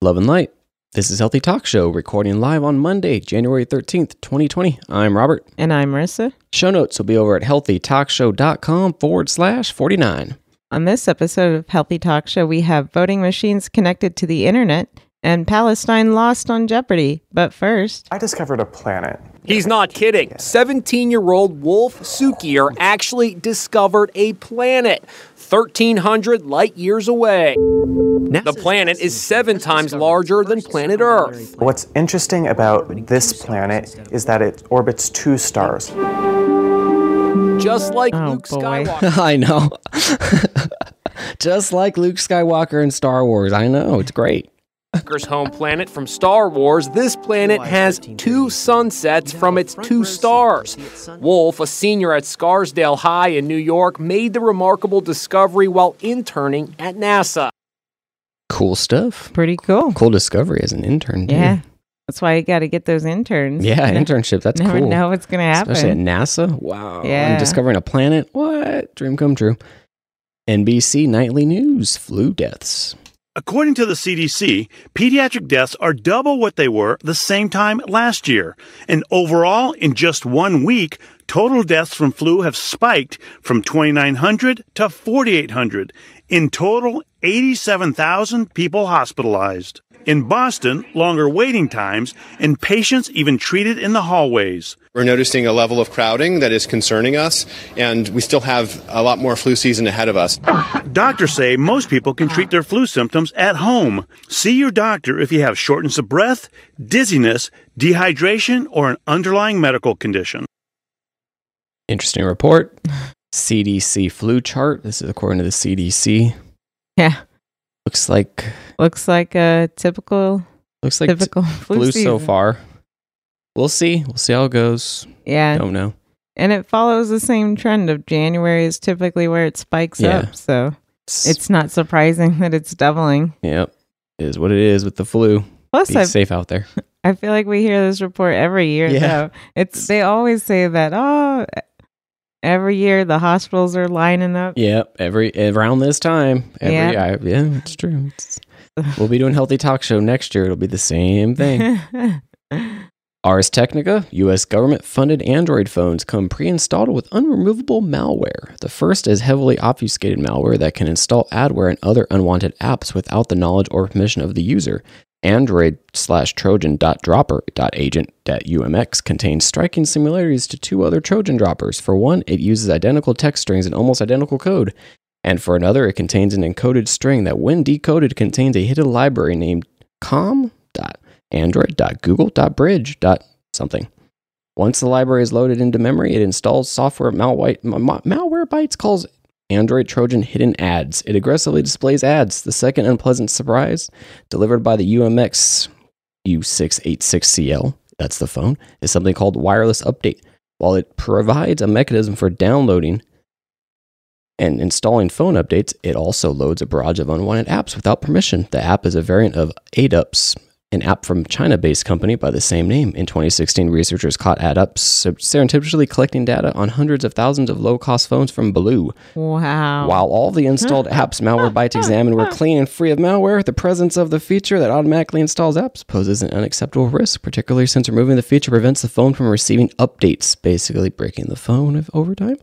Love and Light. This is Healthy Talk Show, recording live on Monday, January 13th, 2020. I'm Robert. And I'm Marissa. Show notes will be over at healthytalkshow.com forward slash 49. On this episode of Healthy Talk Show, we have voting machines connected to the internet and Palestine lost on Jeopardy. But first, I discovered a planet. He's not kidding. 17 year old Wolf Cukier actually discovered a planet 1,300 light years away. The planet is seven times larger than planet Earth. What's interesting about this planet is that it orbits two stars. Just like Oh, Luke boy. Skywalker. I know. Just like Luke Skywalker in Star Wars. I know. It's great. Skywalker's home planet from Star Wars, this planet has two sunsets from its two stars. Wolf, a senior at Scarsdale High in New York, made the remarkable discovery while interning at NASA. Cool stuff. pretty cool. Cool discovery as an intern. too. Yeah. That's why you got to get those interns. Yeah, internship. That's Never cool. know what's going to happen. Especially at NASA. Wow. Yeah. And discovering a planet. What? Dream come true. NBC Nightly News flu deaths. According to the CDC, pediatric deaths are double what they were the same time last year. And overall, in just one week, total deaths from flu have spiked from 2,900 to 4,800. In total, 87,000 people hospitalized. In Boston, longer waiting times and patients even treated in the hallways. We're noticing a level of crowding that is concerning us, and we still have a lot more flu season ahead of us. Doctors say most people can treat their flu symptoms at home. See your doctor if you have shortness of breath, dizziness, dehydration, or an underlying medical condition. Interesting report. CDC flu chart. This is according to the CDC. yeah. Looks like Looks like a typical, looks like t- typical flu, flu so far. We'll see. We'll see how it goes. Yeah. Don't know. And it follows the same trend of January is typically where it spikes Yeah. up. So It's, it's not surprising that it's doubling. yep. It is what it is with the flu. Plus, Be I safe out there. I feel like we hear this report every year. Yeah. Though. It's they always say that oh, every year the hospitals are lining up. Yep. Every around this time. Every Yeah. I, yeah, it's true. It's- we'll be doing healthy talk show next year. It'll be the same thing. Ars Technica, US government funded Android phones come pre installed with unremovable malware. The first is heavily obfuscated malware that can install adware and other unwanted apps without the knowledge or permission of the user. Android slash Trojan dot dropper dot agent dot UMX contains striking similarities to two other Trojan droppers. For one, it uses identical text strings and almost identical code. And for another, it contains an encoded string that, when decoded, contains a hidden library named com dot android.google.bridge. something. Once the library is loaded into memory, it installs software malware, Malwarebytes calls Android Trojan hidden ads. It aggressively displays ads. The second unpleasant surprise, delivered by the UMX U686CL, that's the phone, is something called wireless update. While it provides a mechanism for downloading and installing phone updates, it also loads a barrage of unwanted apps without permission. The app is a variant of ADUPS, an app from China-based company by the same name. In 2016, researchers caught AdUps surreptitiously collecting data on hundreds of thousands of low-cost phones from BLU. wow. While all the installed apps Malwarebytes examined were clean and free of malware, the presence of the feature that automatically installs apps poses an unacceptable risk, particularly since removing the feature prevents the phone from receiving updates, basically breaking the phone over time.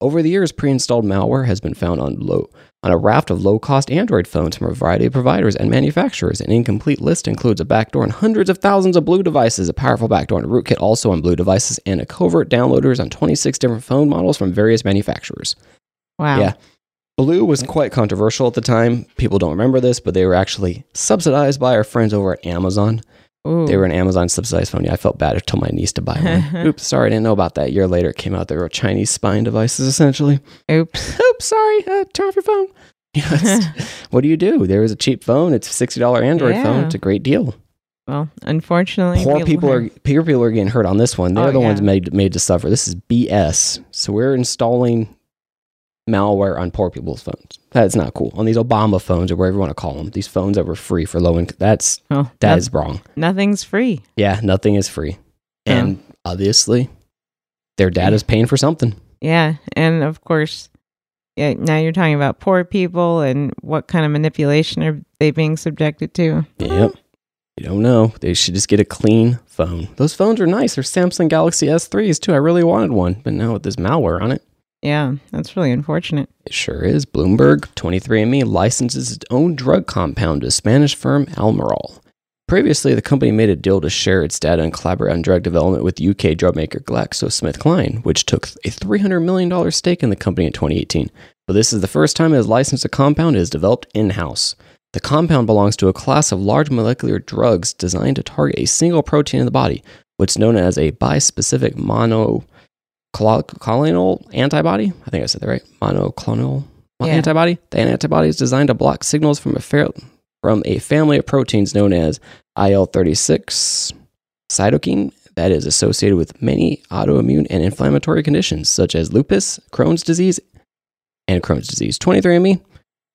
Over the years, pre-installed malware has been found on low on a raft of low-cost Android phones from a variety of providers and manufacturers. An incomplete list includes a backdoor on hundreds of thousands of BLU devices, a powerful backdoor and rootkit also on BLU devices, and a covert downloaders on 26 different phone models from various manufacturers. wow. Yeah. BLU was quite controversial at the time. People don't remember this, but they were actually subsidized by our friends over at Amazon. Ooh. They were an Amazon subsidized phone. Yeah, I felt bad. I told my niece to buy one. Oops, sorry, I didn't know about that. A year later, it came out they were Chinese spying devices, essentially. Oops. Oops, sorry, uh, turn off your phone. You know, it's- what do you do? There was a cheap phone. It's a $60 Android phone. It's a great deal. well, unfortunately, Poor people are poor people are getting hurt on this one. They're Oh, the ones made made to suffer. This is BS. So we're installing malware on poor people's phones. That's not cool. On these Obama phones or whatever you want to call them, these phones that were free for low income. That's Well, that noth- is wrong. nothing's free. Yeah, nothing is free, Yeah. and obviously, their dad is paying for something. Yeah, and of course, Yeah, now you're talking about poor people and what kind of manipulation are they being subjected to? Yep. You don't know. They should just get a clean phone. Those phones are nice. They're Samsung Galaxy S3s too. I really wanted one, but now with this malware on it, Yeah, that's really unfortunate. it sure is. Bloomberg 23andMe licenses its own drug compound to Spanish firm Almirall. Previously, the company made a deal to share its data and collaborate on drug development with UK drug maker GlaxoSmithKline, which took a $300 million stake in the company in 2018. But this is the first time it has licensed a compound it has developed in house. The compound belongs to a class of large molecular drugs designed to target a single protein in the body, what's known as a bispecific monoclonal antibody. I think I said that right. Monoclonal Yeah. antibody. The antibody is designed to block signals from a fair, from a family of proteins known as IL-36 cytokine that is associated with many autoimmune and inflammatory conditions such as lupus, Crohn's disease, and Crohn's disease. 23andMe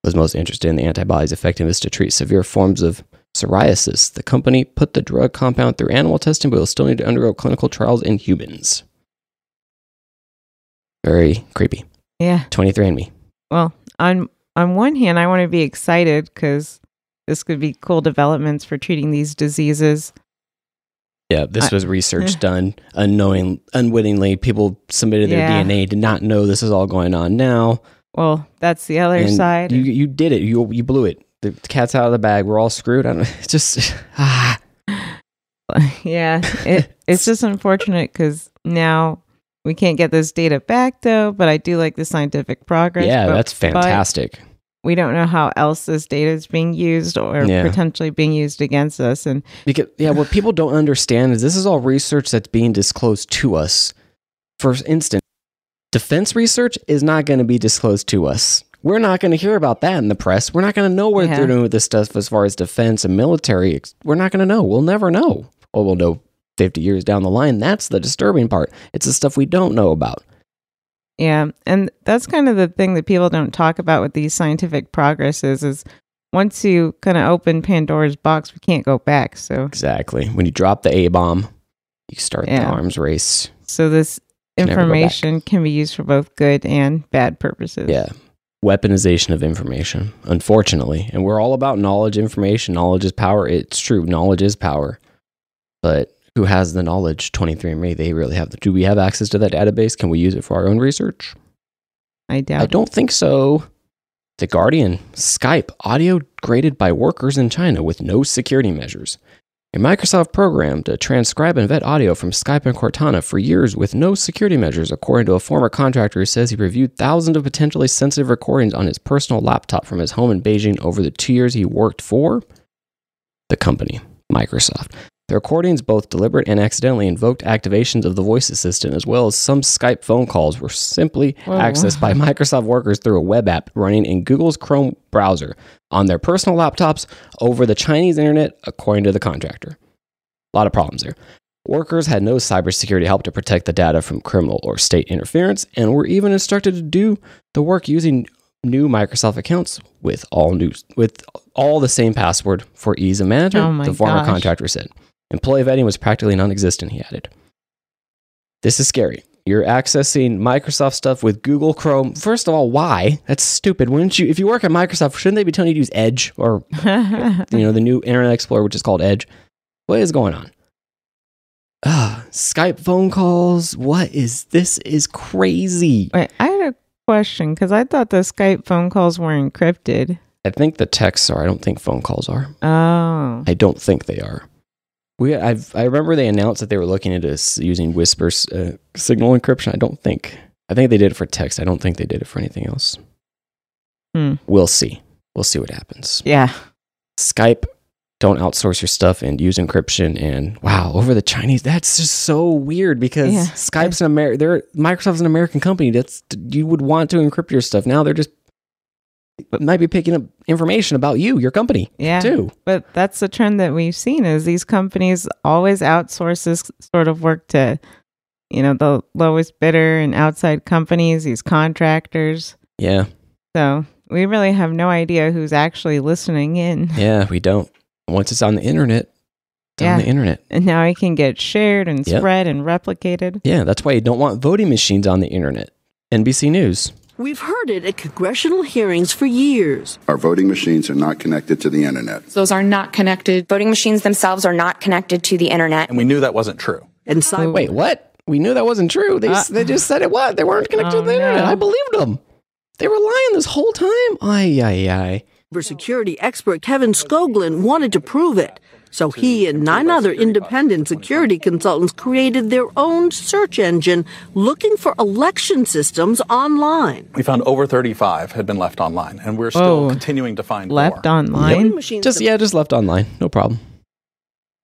was most interested in the antibody's effectiveness to treat severe forms of psoriasis. The company put the drug compound through animal testing, but will still need to undergo clinical trials in humans. Very creepy. Yeah. 23andMe. Well, on on one hand, I want to be excited because this could be cool developments for treating these diseases. Yeah, this was research done unknowing, unwittingly. People submitted their Yeah. DNA, did not know this is all going on now. Well, that's the other and side. You you did it. You you blew it. The cat's out of the bag. We're all screwed. I don't. It's just ah. yeah, it, it's just unfortunate because now we can't get this data back, though. But I do like the scientific progress. yeah, but- that's fantastic. we don't know how else this data is being used or Yeah. potentially being used against us. And Because yeah, what people don't understand is this is all research that's being disclosed to us. For instance, defense research is not going to be disclosed to us. We're not going to hear about that in the press. We're not going to know what Yeah. they're doing with this stuff as far as defense and military. We're not going to know. We'll never know. Well, we'll know 50 years down the line. That's the disturbing part. It's the stuff we don't know about. yeah, and that's kind of the thing that people don't talk about with these scientific progresses is once you kind of open Pandora's box, we can't go back. So, Exactly. When you drop the A bomb, you start the arms race. so this Can never go back. information can be used for both good and bad purposes. Yeah. Weaponization of information, unfortunately. And we're all about knowledge, information. Knowledge is power. It's true. Knowledge is power. But who has the knowledge? 23andMe, they really have the. Do we have access to that database? Can we use it for our own research? I doubt. I don't think so. The Guardian, Skype, audio graded by workers in China with no security measures. A Microsoft program to transcribe and vet audio from Skype and Cortana for years with no security measures, according to a former contractor who says he reviewed thousands of potentially sensitive recordings on his personal laptop from his home in Beijing over the two years he worked for the company, Microsoft. The recordings, both deliberate and accidentally, invoked activations of the voice assistant, as well as some Skype phone calls, were simply Whoa. accessed by Microsoft workers through a web app running in Google's Chrome browser on their personal laptops over the Chinese internet, according to the contractor. A lot of problems there. Workers had no cybersecurity help to protect the data from criminal or state interference, and were even instructed to do the work using new Microsoft accounts with all new with all the same password for ease of management. Oh the former gosh. contractor said. Employee vetting was practically non-existent. He added. This is scary. You're accessing Microsoft stuff with Google Chrome. First of all, why? That's stupid. Wouldn't you? If you work at Microsoft, shouldn't they be telling you to use Edge or you know the new Internet Explorer, which is called Edge? What is going on? Ah, Skype phone calls. What is this? Is crazy. Wait, I had a question because I thought the Skype phone calls were encrypted. I think the texts are. I don't think phone calls are. Oh, I don't think they are. We, I've, I remember they announced that they were looking into using Whisper uh, signal encryption. I don't think. I think they did it for text. I don't think they did it for anything else. Hmm. We'll see. We'll see what happens. yeah. Skype, don't outsource your stuff and use encryption. And wow, over the Chinese, that's just so weird because Yeah. Skype's an American. They're Microsoft's an American company. That's you would want to encrypt your stuff. Now they're just might be picking up information about you, your company, Yeah. too. But that's the trend that we've seen is these companies always outsource this sort of work to, you know, the lowest bidder and outside companies, these contractors. Yeah, So we really have no idea who's actually listening in. yeah, we don't. Once it's on the internet, it's Yeah. on the internet. And now it can get shared and Yep. spread and replicated. Yeah, that's why you don't want voting machines on the internet. NBC News. We've heard it at congressional hearings for years. Our voting machines are not connected to the internet. Those are not connected. Voting machines themselves are not connected to the internet. And we knew that wasn't true. And cyber- Wait, what? We knew that wasn't true. They, Uh, they just said it was. They weren't connected oh, to the internet. no. I believed them. They were lying this whole time. Ay, ay, ay. Cybersecurity expert Kevin Skoglund wanted to prove it. So he and nine other independent security consultants created their own search engine looking for election systems online. We found over 35 had been left online, and we're still Whoa. continuing to find Left more. online. Voting machines Just, yeah, just left online. No problem.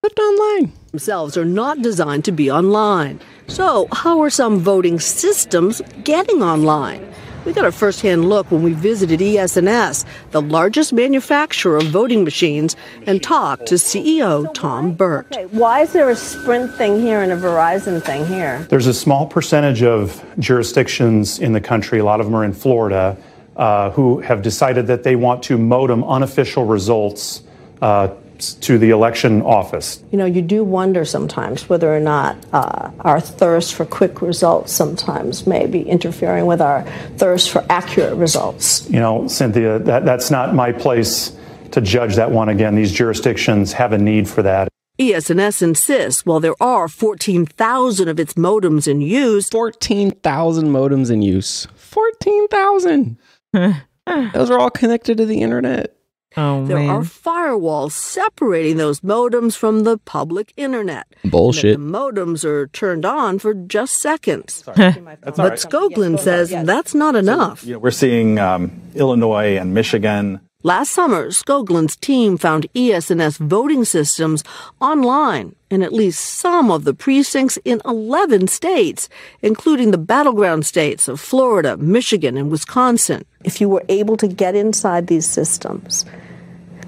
Left online. themselves are not designed to be online. So, how are some voting systems getting online? We got a first-hand look when we visited E ES&S, the largest manufacturer of voting machines, and talked to CEO Tom Burt. Why is there a Sprint thing here and a Verizon thing here? There's a small percentage of jurisdictions in the country, a lot of them are in Florida, uh, who have decided that they want to modem unofficial results uh, to the election office. You know, you do wonder sometimes whether or not uh, our thirst for quick results sometimes may be interfering with our thirst for accurate results. You know, Cynthia, that, that's not my place to judge that one again. These jurisdictions have a need for that. ES&S insists while there are 14,000 of its modems in use, 14,000 modems in use. 14,000. Those are all connected to the internet. Oh there man. are firewalls separating those modems from the public internet. Bullshit. The modems are turned on for just seconds. That's But right. Skoglund says that's not enough. You know, we're seeing um, Illinois and Michigan. Last summer, Skoglund's team found ES&S voting systems online in at least some of the precincts in 11 states, including the battleground states of Florida, Michigan, and Wisconsin. If you were able to get inside these systems,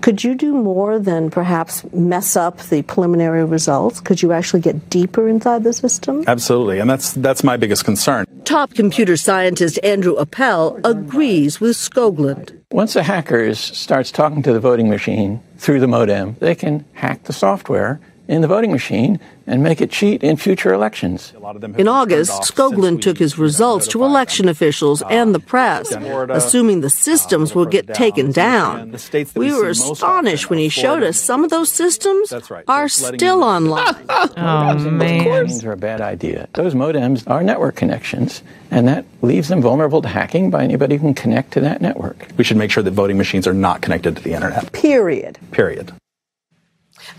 could you do more than perhaps mess up the preliminary results? Could you actually get deeper inside the system? Absolutely, and that's that's my biggest concern. Top computer scientist Andrew Appel agrees with Skoglund. Once a hacker starts talking to the voting machine through the modem, they can hack the software in the voting machine and make it cheat in future elections. In August, Skoglund took his results to election officials and the press, assuming the systems would get taken down. We were astonished when he showed us some of those systems are still online. oh man. Modems are a bad idea. Those modems are network connections, and that leaves them vulnerable to hacking by anybody who can connect to that network. We should make sure that voting machines are not connected to the internet. Period. Period.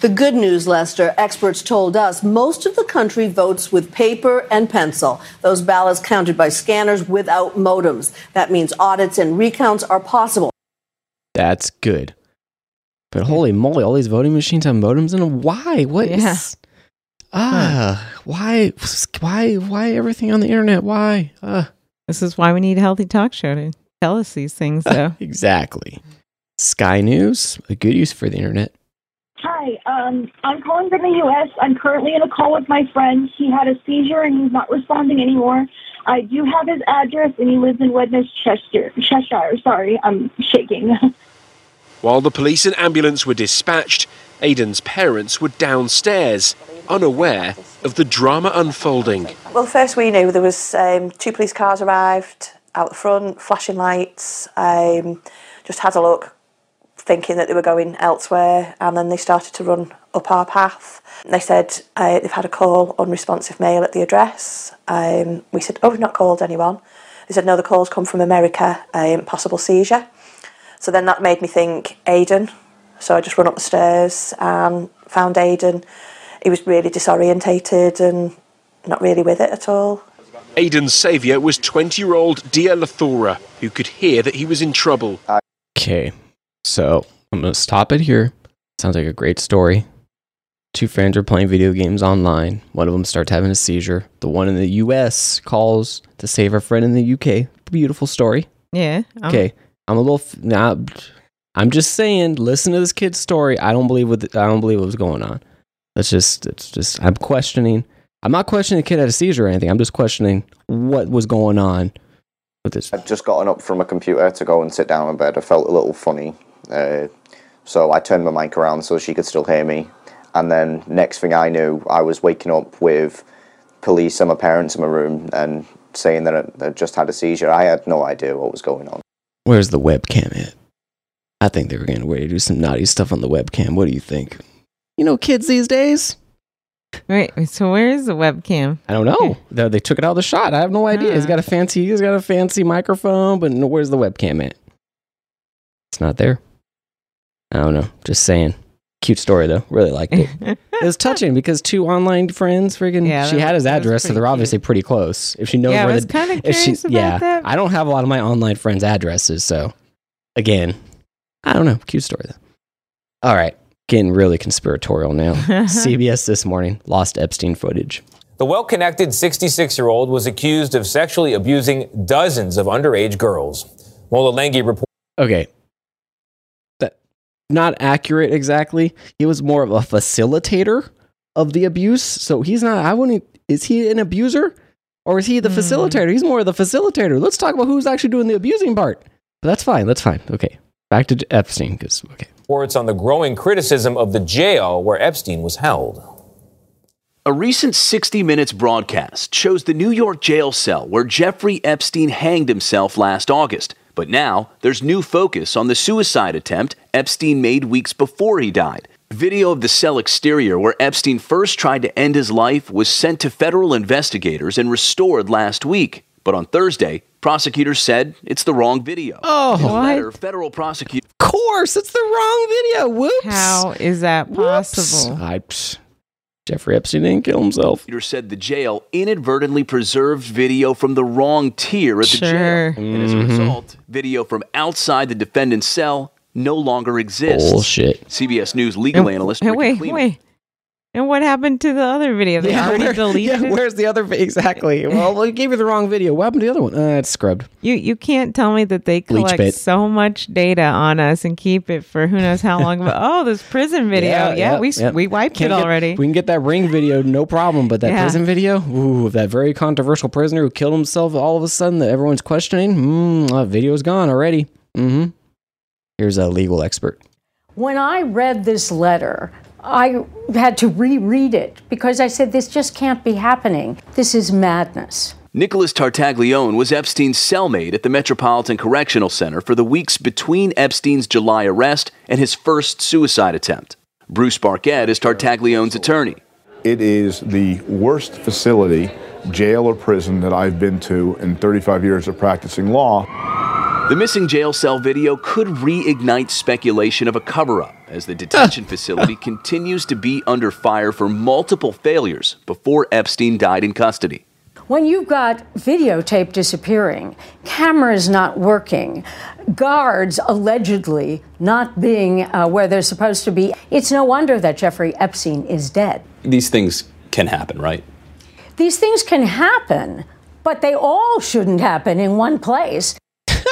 The good news, Lester, experts told us most of the country votes with paper and pencil. Those ballots counted by scanners without modems. That means audits and recounts are possible. That's good. But holy moly, all these voting machines have modems in them. Why? What is- Yeah. Ah, why? Why? Why everything on the internet? Why? Uh, This is why we need a healthy talk show to tell us these things, though. exactly. Sky News, a good use for the internet. Hi, um, I'm calling from the U.S. I'm currently in a call with my friend. He had a seizure and he's not responding anymore. I do have his address, and he lives in Widnes, Cheshire. Cheshire. Sorry, I'm shaking. While the police and ambulance were dispatched, Aidan's parents were downstairs, unaware of the drama unfolding. Well, first we knew there was um, two police cars arrived out the front, flashing lights. Um, just had a look, thinking that they were going elsewhere, and then they started to run up our path. They said uh, they've had a call, unresponsive male at the address. Um, we said, "Oh, we've not called anyone." They said, "No, the calls come from America, um, possible seizure." So then that made me think, Aidan. So I just run up the stairs and found Aidan. He was really disorientated and not really with it at all. Aidan's saviour was 20 year old Dia Lathora, who could hear that he was in trouble. Okay, so I'm gonna stop it here. Sounds like a great story. Two friends are playing video games online. One of them starts having a seizure. The one in the U.S. calls to save her friend in the U.K. Beautiful story. Yeah. I'm- Okay, I'm a little f- now. I'm just saying. Listen to this kid's story. I don't believe what I don't believe what was going on. That's just. It's just. I'm questioning. I'm not questioning the kid had a seizure or anything. I'm just questioning what was going on with this. I'd just gotten up from a computer to go and sit down in bed. I felt a little funny. Uh, so I turned my mic around so she could still hear me. And then next thing I knew, I was waking up with police and my parents in my room and saying that I, I just had a seizure. I had no idea what was going on. Where's the webcam at? I think they were going to do some naughty stuff on the webcam. What do you think? You know, kids these days. Wait, so where is the webcam? I don't know. They, they took it out of the shot. I have no idea. He's got a fancy. He's got a fancy microphone, but no, where's the webcam at? It's not there. I don't know. Just saying. Cute story though. Really liked it. it was touching because two online friends, freaking Yeah, she that had his address, so they're obviously pretty close. If she knows Yeah, I where was the, kinda if she, curious about yeah, that. I don't have a lot of my online friends' addresses, so again, I don't know. Cute story though. All right, getting really conspiratorial now. CBS this morning lost Epstein footage. The well connected 66 year old was accused of sexually abusing dozens of underage girls. Mola Lenghi reports. Okay. That not accurate exactly. He was more of a facilitator of the abuse. So he's not I wouldn't is he an abuser? Or is he the hmm. facilitator? He's more of the facilitator. Let's talk about who's actually doing the abusing part. But that's fine. That's fine. Okay. Back to Epstein cuz okay. Reports on the growing criticism of the jail where Epstein was held. A recent 60 Minutes broadcast shows the New York jail cell where Jeffrey Epstein hanged himself last August. But now there's new focus on the suicide attempt Epstein made weeks before he died. Video of the cell exterior where Epstein first tried to end his life was sent to federal investigators and restored last week. But on Thursday, prosecutors said it's the wrong video. Oh, In what? letter, federal prosecutor. Of course, it's the wrong video. Whoops. How is that possible? I, psh, Jeffrey Epstein didn't kill himself. Peter said the jail inadvertently preserved video from the wrong tier at the Sure. jail. And as a Mhm. result, video from outside the defendant's cell no longer exists. Bullshit. CBS News legal analyst And Rikki wait, Klieman wait. And what happened to the other video? They already where- deleted yeah, it. where's the other? vi- Exactly. Well, we gave you the wrong video. What happened to the other one? Uh, it's scrubbed. You you can't tell me that they collect so much data on us and keep it for who knows how long. But oh, this prison video, yeah, we s yeah. we wiped Can't it get- already. We can get that ring video, no problem. But that Yeah. prison video, ooh, that very controversial prisoner who killed himself all of a sudden that everyone's questioning, hmm, that video's gone already. Mm-hmm. Here's a legal expert. When I read this letter, I had to reread it because I said, this just can't be happening. This is madness. Nicholas Tartaglione was Epstein's cellmate at the Metropolitan Correctional Center for the weeks between Epstein's July arrest and his first suicide attempt. Bruce Barket is Tartaglione's attorney. It is the worst facility, jail or prison, that I've been to in 35 years of practicing law. The missing jail cell video could reignite speculation of a cover up as the detention facility continues to be under fire for multiple failures before Epstein died in custody. When you've got videotape disappearing, cameras not working, guards allegedly not being uh, where they're supposed to be, it's no wonder that Jeffrey Epstein is dead. These things can happen, right? These things can happen, but they all shouldn't happen in one place.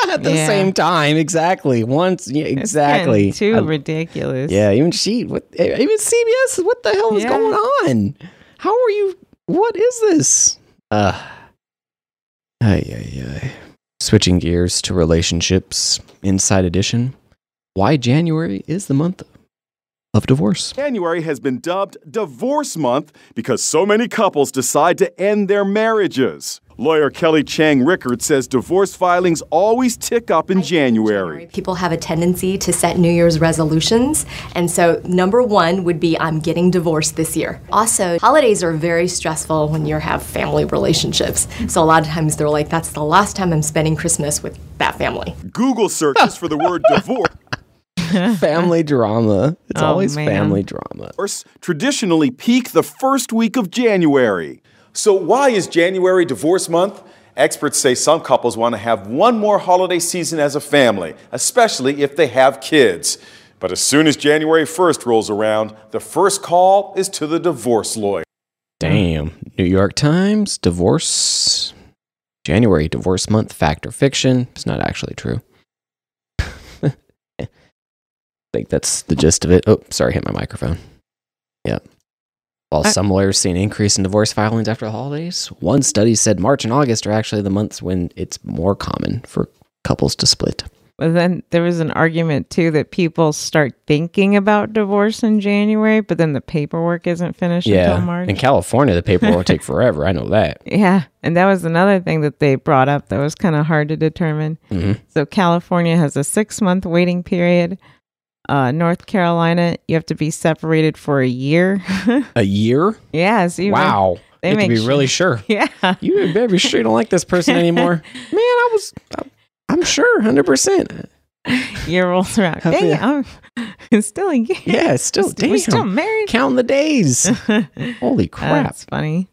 At the Yeah. same time, exactly. Once, yeah, exactly. getting too I- ridiculous. Yeah, even she, what, even CBS. What the hell is Yeah. going on? How are you? What is this? Uh, ay, ay, ay. Switching gears to relationships, Inside Edition. Why January is the month of divorce. January has been dubbed Divorce Month because so many couples decide to end their marriages. Lawyer Kelly Chang Rickert says divorce filings always tick up in January. People have a tendency to set New Year's resolutions. And so, number one would be I'm getting divorced this year. Also, holidays are very stressful when you have family relationships. So, a lot of times they're like, that's the last time I'm spending Christmas with that family. Google searches for the word divorce family drama. It's Oh, always man. family drama. traditionally peak the first week of January. So, why is January divorce month? Experts say some couples want to have one more holiday season as a family, especially if they have kids. But as soon as January 1st rolls around, the first call is to the divorce lawyer. Damn. New York Times, divorce. January, divorce month, fact or fiction. It's not actually true. I think that's the gist of it. Oh, sorry, hit my microphone. Yeah. While I- some lawyers see an increase in divorce filings after the holidays, one study said March and August are actually the months when it's more common for couples to split. But then there was an argument too that people start thinking about divorce in January, but then the paperwork isn't finished until March. In California, the paperwork will take forever. I know that. Yeah, and that was another thing that they brought up that was kind of hard to determine. Mhm. So California has a six month waiting period. Uh, North Carolina, you have to be separated for a year. A year? yes. you wow. they you have to make be really sure. Yeah. You better be sure you don't like this person anymore. Man, I was, I'm sure, 100%. year rolls around. Dang, I'm it's still a year. Yeah, it's still, damn. We're still married. Counting the days. Holy crap. That's funny.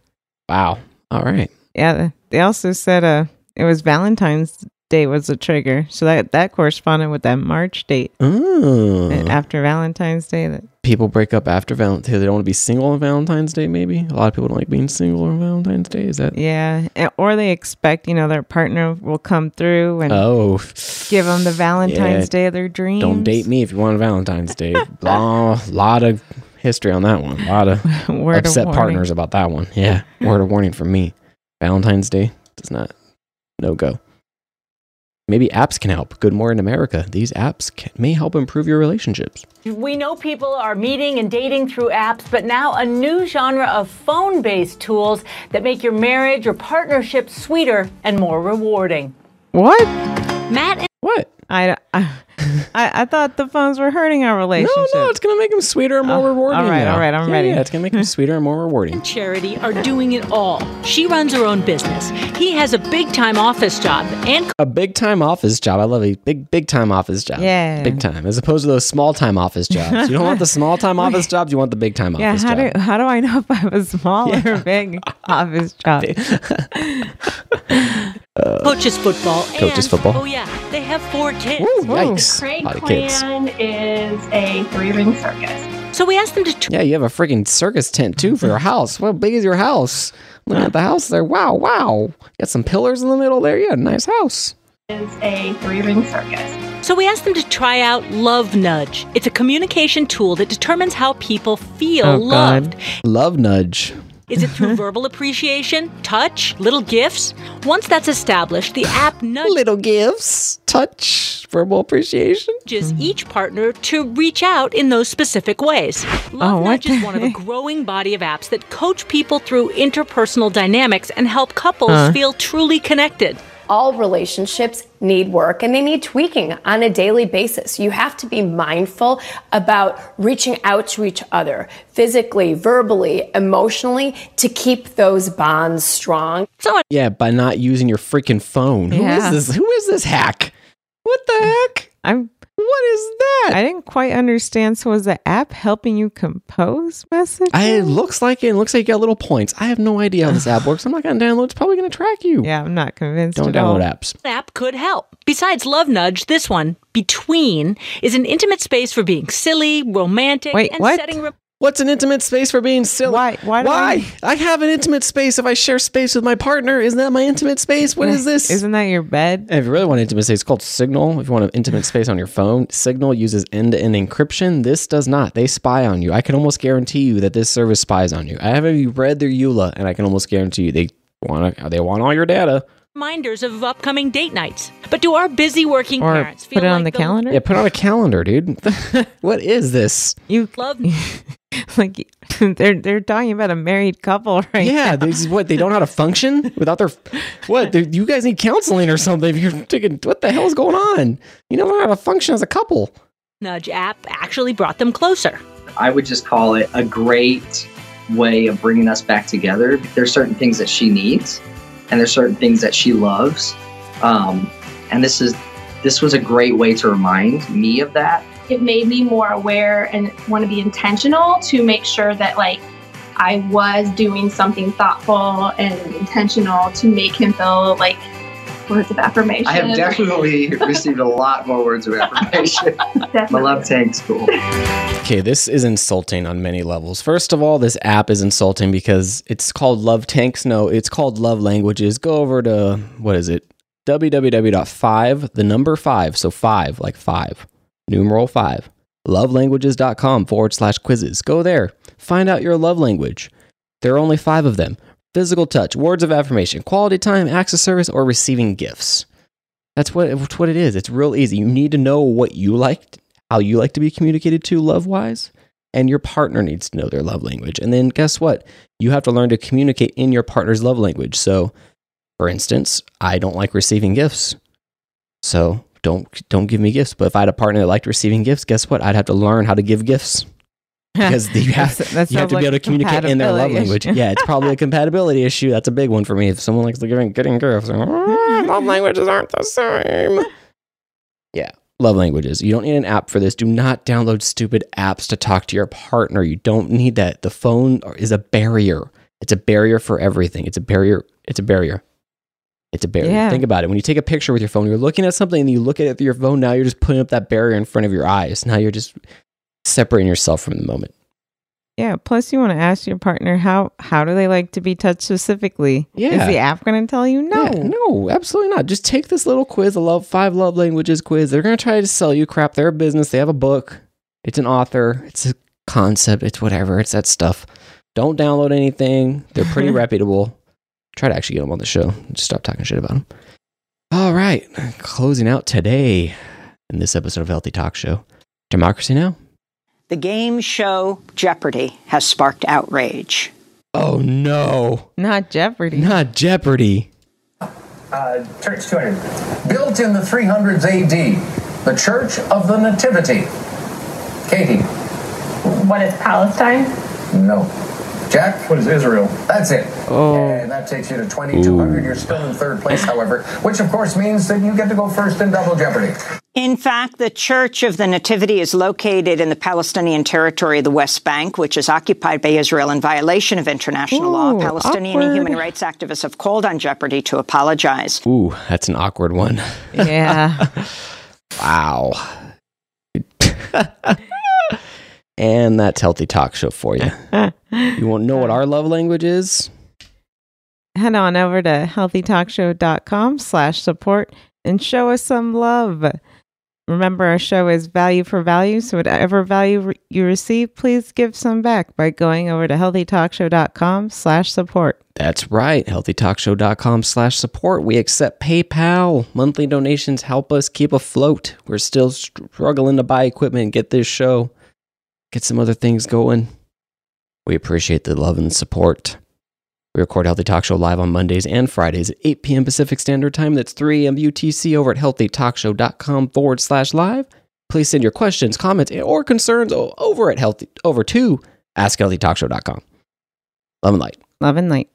Wow. All right. Yeah. They also said uh it was Valentine's Day was the trigger, so that that corresponded with that March date Oh. after Valentine's Day. That People break up after Valentine's Day. They don't want to be single on Valentine's Day, maybe. A lot of people don't like being single on Valentine's Day. Is that? yeah, or they expect you know their partner will come through and Oh. give them the Valentine's Yeah. Day of their dreams. Don't date me if you want a Valentine's Day. Blah, lot of history on that one. A lot of Word upset warning. partners about that one. Yeah. Word of warning from me. Valentine's Day does not. No go. Maybe apps can help. Good Morning America. These apps can, may help improve your relationships. We know people are meeting and dating through apps, but now a new genre of phone based tools that make your marriage or partnership sweeter and more rewarding. What? Matt and What? I, I, I, I thought the phones were hurting our relationship. No, no, it's gonna make them sweeter and more oh, rewarding. all right, now. all right, I'm Yeah, ready. Yeah, it's gonna make them hmm. sweeter and more rewarding. Charity are doing it all. She runs her own business. He has a big time office job and A big time office job. I love a big, big time office job. Yeah. Big time. As opposed to those small time office jobs. You don't want the small time office jobs, you want the big time Yeah, office how job. do how do I know if I have a small or big office job? Coaches football. Coaches and- football. Oh yeah, they have four kids. yikes. Craig Lot of kids. Clan is a three ring circus. So we asked them to. Yeah, you have a freaking circus tent too for your house. What big is your house? Looking at the house there. Wow, wow. Got some pillars in the middle there. Yeah, nice house. Is a three ring circus. So we asked them to try out Love Nudge. It's a communication tool that determines how people feel Oh, loved. Love nudge. Is it through verbal appreciation, touch, little gifts? Once that's established, the app nudges Little gifts, touch, verbal appreciation. Just hmm. each partner to reach out in those specific ways. Oh, Love Oh, Nudge is one of a growing body of apps that coach people through interpersonal dynamics and help couples Huh. feel truly connected. All relationships need work and they need tweaking on a daily basis. You have to be mindful about reaching out to each other physically, verbally, emotionally to keep those bonds strong. So Yeah, by not using your freaking phone. Who is this? Who is this hack? What the heck? I'm. What is that? I didn't quite understand. So was the app helping you compose messages? I, it looks like it. It looks like you got little points. I have no idea how this app works. I'm not going to download. It's probably going to track you. yeah, I'm not convinced. Don't at all. download apps. app could help. Besides Love Nudge, this one, Between, is an intimate space for being silly, romantic, Wait, and what? setting. Re- What's an intimate space for being silly? Why? Why? Why? I have an intimate space if I share space with my partner. Isn't that my intimate space? What is this? Isn't that your bed? If you really want intimate space, it's called Signal. If you want an intimate space on your phone, Signal uses end-to-end encryption. This does not. They spy on you. I can almost guarantee you that this service spies on you. I haven't read their EULA, and I can almost guarantee you they want they want all your data. Reminders of upcoming date nights. But do our busy working Or parents feel put it on like the calendar? Yeah, put on a calendar, dude. what is this? You love like they're they're talking about a married couple right Yeah, now. this is what they don't know how to function without their what? they- You guys need counseling or something. If you're thinking, what the hell is going on? You don't know how to function as a couple. Nudge app actually brought them closer. I would just call it a great way of bringing us back together. There's certain things that she needs, and there's certain things that she loves, um, and this is this was a great way to remind me of that. It made me more aware and want to be intentional to make sure that like I was doing something thoughtful and intentional to make him feel like words of affirmation. I have definitely received a lot more words of affirmation. My love tank school. Okay, this is insulting on many levels. First of all, this app is insulting because it's called Love Tanks. No, it's called Love Languages. Go over to what is it? www.5, the number five, so five, like five, numeral five, lovelanguages.com forward slash quizzes. Go there, find out your love language. There are only five of them physical touch, words of affirmation, quality time, of service, or receiving gifts. That's what it's what it is. It's real easy. You need to know what you like, how you like to be communicated to love wise, and your partner needs to know their love language. And then guess what? You have to learn to communicate in your partner's love language. So, for instance, I don't like receiving gifts. So, don't don't give me gifts. But if I had a partner that liked receiving gifts, guess what? I'd have to learn how to give gifts. Because you have, That's- that you have to be able to communicate in their love language. Yeah, it's probably a compatibility issue. That's a big one for me. If someone likes giving getting gifts, love languages aren't the same. Yeah, love languages. You don't need an app for this. Do not download stupid apps to talk to your partner. You don't need that. The phone is a barrier. It's a barrier for everything. It's a barrier. It's a barrier. It's a barrier. Yeah. Think about it. When you take a picture with your phone, you're looking at something and you look at it through your phone. Now you're just putting up that barrier in front of your eyes. Now you're just separating yourself from the moment. Yeah. Plus, you want to ask your partner how how do they like to be touched specifically? Yeah. Is the app going to tell you? No. Yeah, no, absolutely not. Just take this little quiz, the love five love languages quiz. They're gonna try to sell you crap. They're a business. They have a book. It's an author. It's a concept. It's whatever. It's that stuff. Don't download anything. They're pretty reputable. Try to actually get them on the show. Just stop talking shit about them. All right, closing out today in this episode of Healthy Talk Show. Democracy Now. The game show Jeopardy has sparked outrage. Oh no, Not Jeopardy. not Jeopardy. Uh, Church 200. Built in the 300s AD, the Church of the Nativity. Katie. What is Palestine? No. Jack? What is Israel? That's it. Oh. And that takes you to 2200. You're still in third place, however, which of course means that you get to go first in double jeopardy. In fact, the Church of the Nativity is located in the Palestinian territory of the West Bank, which is occupied by Israel in violation of international law. Ooh, Palestinian and awkward. human rights activists have called on Jeopardy to apologize. Ooh, that's an awkward one. Yeah. Wow. and that's healthy talk show for you. You want to know what um, our love language is? Head on over to healthytalkshow.com slash support and show us some love. Remember, our show is value for value. So, whatever value re- you receive, please give some back by going over to healthytalkshow.com slash support. That's right. Healthytalkshow.com slash support. We accept PayPal. Monthly donations help us keep afloat. We're still struggling to buy equipment and get this show, get some other things going. We appreciate the love and support. We record Healthy Talk Show live on Mondays and Fridays at 8 p.m. Pacific Standard Time. That's 3 a.m. UTC over at healthytalkshow.com forward slash live. Please send your questions, comments, or concerns over at healthy over to askhealthytalkshow.com. Love and light. Love and light.